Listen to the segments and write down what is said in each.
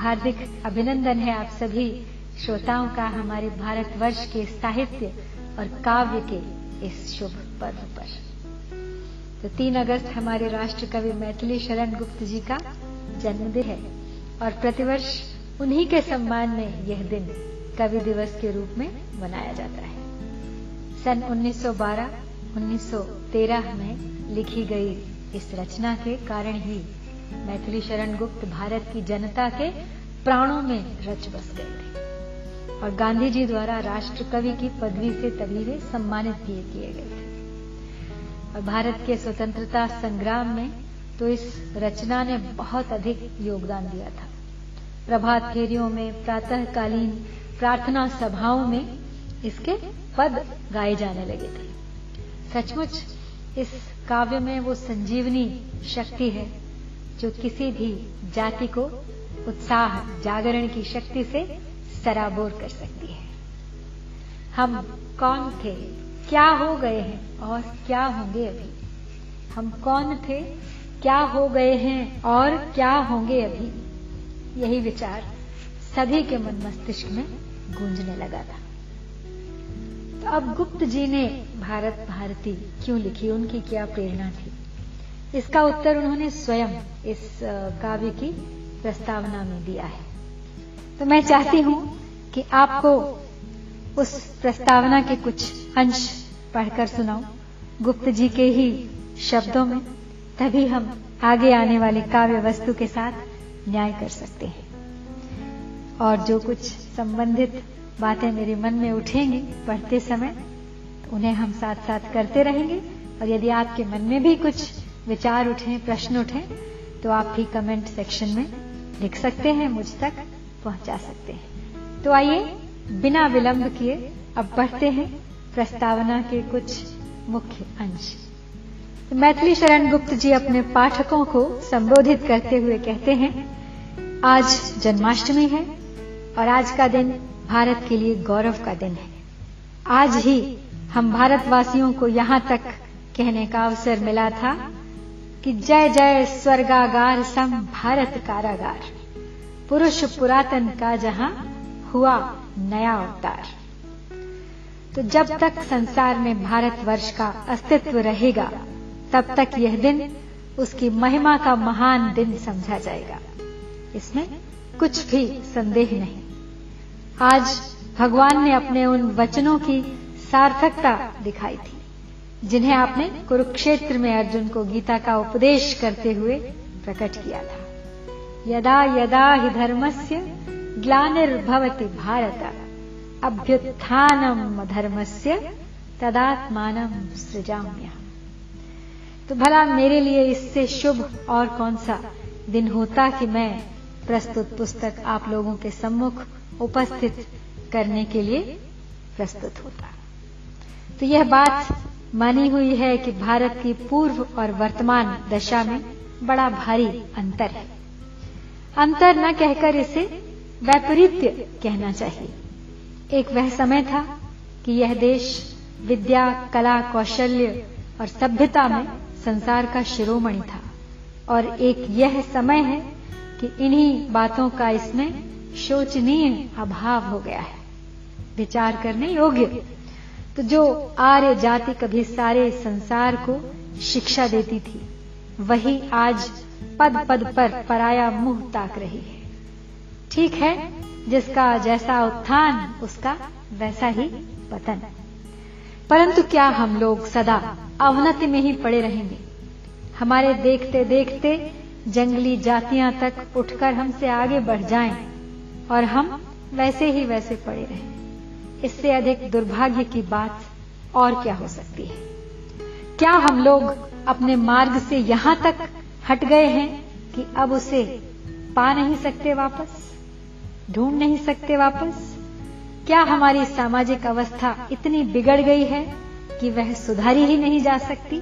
हार्दिक अभिनंदन है आप सभी श्रोताओं का हमारे भारतवर्ष के साहित्य और काव्य के इस शुभ पर्व पर। तो तीन अगस्त हमारे राष्ट्र कवि मैथिली शरण गुप्त जी का जन्मदिन है और प्रतिवर्ष उन्हीं के सम्मान में यह दिन कवि दिवस के रूप में मनाया जाता है। सन 1912 1913 में लिखी गई इस रचना के कारण ही मैथिली शरण गुप्त भारत की जनता के प्राणों में रच बस गए थे। और गांधी जी द्वारा राष्ट्र कवि की पदवी से तभी वे सम्मानित किए किए गए थे। और भारत के स्वतंत्रता संग्राम में तो इस रचना ने बहुत अधिक योगदान दिया था। प्रभात फेरियों में, प्रातःकालीन प्रार्थना सभाओं में इसके पद गाए जाने लगे थे। सचमुच इस काव्य में वो संजीवनी शक्ति है। जो किसी भी जाति को उत्साह, जागरण की शक्ति से सराबोर कर सकती है। हम कौन थे? क्या हो गए हैं? और क्या होंगे अभी? हम कौन थे? क्या हो गए हैं? और क्या होंगे अभी? यही विचार सभी के मन मस्तिष्क में गूंजने लगा था। तो अब गुप्त जी ने भारत भारती क्यों लिखी? उनकी क्या प्रेरणा थी? इसका उत्तर उन्होंने स्वयं इस काव्य की प्रस्तावना में दिया है। तो मैं चाहती हूँ कि आपको उस प्रस्तावना के कुछ अंश पढ़कर सुनाऊं। गुप्त जी के ही शब्दों में, तभी हम आगे आने वाले काव्य वस्तु के साथ न्याय कर सकते हैं। और जो कुछ संबंधित बातें मेरे मन में उठेंगी पढ़ते समय, उन्हें हम साथ साथ करते रहेंगे। और यदि आपके मन में भी कुछ विचार उठे, प्रश्न उठे तो आप भी कमेंट सेक्शन में लिख सकते हैं, मुझ तक पहुँचा सकते हैं। तो आइए, बिना विलंब किए अब बढ़ते हैं प्रस्तावना के कुछ मुख्य अंश। तो मैथिली शरण गुप्त जी अपने पाठकों को संबोधित करते हुए कहते हैं, आज जन्माष्टमी है और आज का दिन भारत के लिए गौरव का दिन है। आज ही हम भारतवासियों को यहाँ तक कहने का अवसर मिला था कि जय जय स्वर्गागार सम भारत कारागार। पुरुष पुरातन का जहाँ हुआ नया अवतार। तो जब तक संसार में भारतवर्ष का अस्तित्व रहेगा, तब तक यह दिन उसकी महिमा का महान दिन समझा जाएगा। इसमें कुछ भी संदेह नहीं। आज भगवान ने अपने उन वचनों की सार्थकता दिखाई थी। जिन्हें आपने कुरुक्षेत्र में अर्जुन को गीता का उपदेश करते हुए प्रकट किया था। यदा यदा ही धर्मस्य ग्लानिर्भवति भारत अभ्युत्थानम धर्मस्य तदात्मान सृजाम्य तो भला मेरे लिए इससे शुभ और कौन सा दिन होता कि मैं प्रस्तुत पुस्तक आप लोगों के सम्मुख उपस्थित करने के लिए प्रस्तुत होता? तो यह बात मानी हुई है कि भारत की पूर्व और वर्तमान दशा में बड़ा भारी अंतर है। अंतर न कहकर इसे वैपरीत्य कहना चाहिए। एक वह समय था कि यह देश विद्या, कला, कौशल्य और सभ्यता में संसार का शिरोमणि था। और एक यह समय है कि इन्हीं बातों का इसमें शोचनीय अभाव हो गया है। विचार करने योग्य तो जो आर्य जाति कभी सारे संसार को शिक्षा देती थी, वही आज पद पद पर पराया मुँह ताक रही है। ठीक है, जिसका जैसा उत्थान, उसका वैसा ही पतन। परंतु क्या हम लोग सदा अवनति में ही पड़े रहेंगे? हमारे देखते देखते जंगली जातियाँ तक उठकर हमसे आगे बढ़ जाएँ, और हम वैसे ही वैसे पड़े रहें। इससे अधिक दुर्भाग्य की बात और क्या हो सकती है? क्या हम लोग अपने मार्ग से यहाँ तक हट गए हैं कि अब उसे पा नहीं सकते वापस? ढूंढ नहीं सकते वापस? क्या हमारी सामाजिक अवस्था इतनी बिगड़ गई है कि वह सुधारी ही नहीं जा सकती?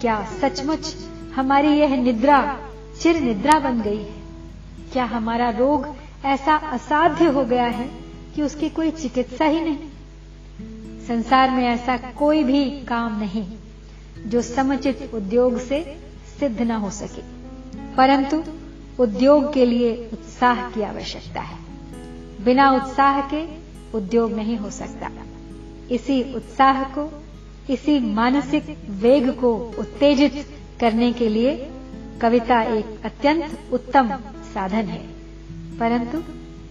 क्या सचमुच हमारी यह निद्रा, चिर निद्रा बन गई है? क्या हमारा रोग ऐसा असाध्य हो गया है कि उसकी कोई चिकित्सा ही नहीं। संसार में ऐसा कोई भी काम नहीं जो समुचित उद्योग से सिद्ध न हो सके। परंतु उद्योग के लिए उत्साह की आवश्यकता है। बिना उत्साह के उद्योग नहीं हो सकता। इसी उत्साह को, इसी मानसिक वेग को उत्तेजित करने के लिए कविता एक अत्यंत उत्तम साधन है। परंतु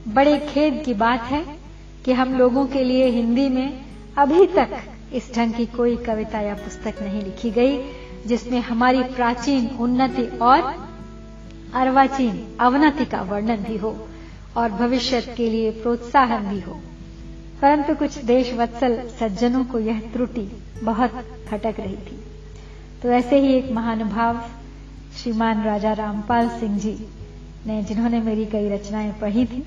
बड़े खेद की बात है कि हम लोगों के लिए हिंदी में अभी तक इस ढंग की कोई कविता या पुस्तक नहीं लिखी गई, जिसमें हमारी प्राचीन उन्नति और अर्वाचीन अवनति का वर्णन भी हो और भविष्य के लिए प्रोत्साहन भी हो। परंतु कुछ देश वत्सल सज्जनों को यह त्रुटि बहुत खटक रही थी। तो ऐसे ही एक महानुभाव, श्रीमान राजा रामपाल सिंह जी, ने जिन्होंने मेरी कई रचनाएँ पढ़ी थी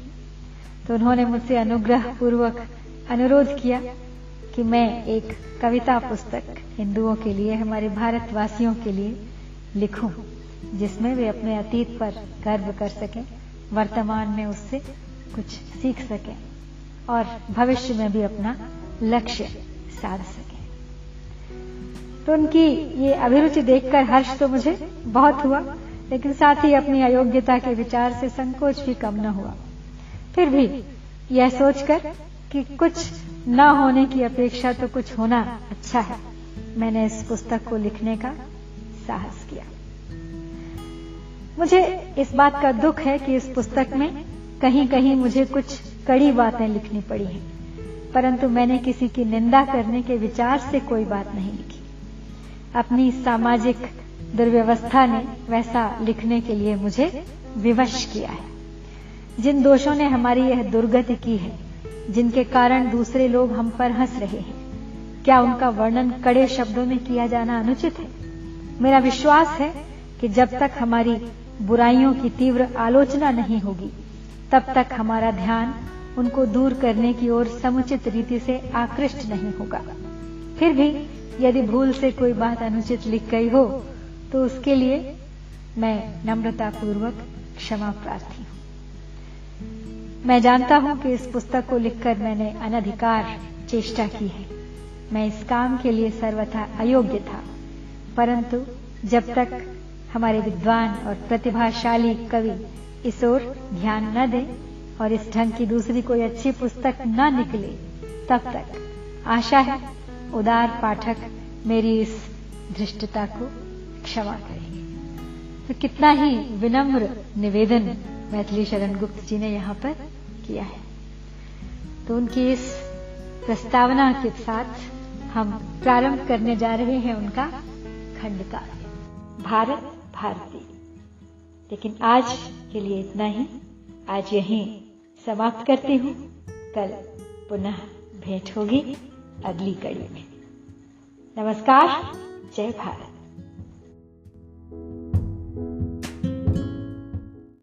तो उन्होंने मुझसे अनुग्रह पूर्वक अनुरोध किया कि मैं एक कविता पुस्तक हिंदुओं के लिए, हमारे भारतवासियों के लिए लिखूं, जिसमें वे अपने अतीत पर गर्व कर सकें, वर्तमान में उससे कुछ सीख सकें और भविष्य में भी अपना लक्ष्य साध सकें। तो उनकी ये अभिरुचि देखकर हर्ष तो मुझे बहुत हुआ, लेकिन साथ ही अपनी अयोग्यता के विचार से संकोच भी कम न हुआ। फिर भी यह सोचकर कि कुछ न होने की अपेक्षा तो कुछ होना अच्छा है। मैंने इस पुस्तक को लिखने का साहस किया। मुझे इस बात का दुख है कि इस पुस्तक में कहीं कहीं मुझे कुछ कड़ी बातें लिखनी पड़ी हैं, परंतु मैंने किसी की निंदा करने के विचार से कोई बात नहीं लिखी। अपनी सामाजिक दुर्व्यवस्था ने वैसा लिखने के लिए मुझे विवश किया है। जिन दोषों ने हमारी यह दुर्गति की है, जिनके कारण दूसरे लोग हम पर हंस रहे हैं, क्या उनका वर्णन कड़े शब्दों में किया जाना अनुचित है? मेरा विश्वास है कि जब तक हमारी बुराइयों की तीव्र आलोचना नहीं होगी, तब तक हमारा ध्यान उनको दूर करने की ओर समुचित रीति से आकृष्ट नहीं होगा। फिर भी, यदि भूल से कोई बात अनुचित लिख गई हो तो उसके लिए मैं नम्रतापूर्वक क्षमा प्रार्थी हूँ। मैं जानता हूँ कि इस पुस्तक को लिखकर मैंने अनधिकार चेष्टा की है। मैं इस काम के लिए सर्वथा अयोग्य था। परंतु जब तक हमारे विद्वान और प्रतिभाशाली कवि इस ओर ध्यान न दें और इस ढंग की दूसरी कोई अच्छी पुस्तक न निकले, तब तक आशा है, उदार पाठक मेरी इस धृष्टता को क्षमा करेंगे। तो कितना ही विनम्र निवेदन मैथिली शरण गुप्त जी ने यहाँ पर किया है। तो उनकी इस प्रस्तावना के साथ हम प्रारंभ करने जा रहे हैं उनका खंड भारत भारती। लेकिन आज के लिए इतना ही। आज यहीं समाप्त करती हूँ। कल पुनः भेंट होगी अगली कड़ी में। नमस्कार। जय भारत।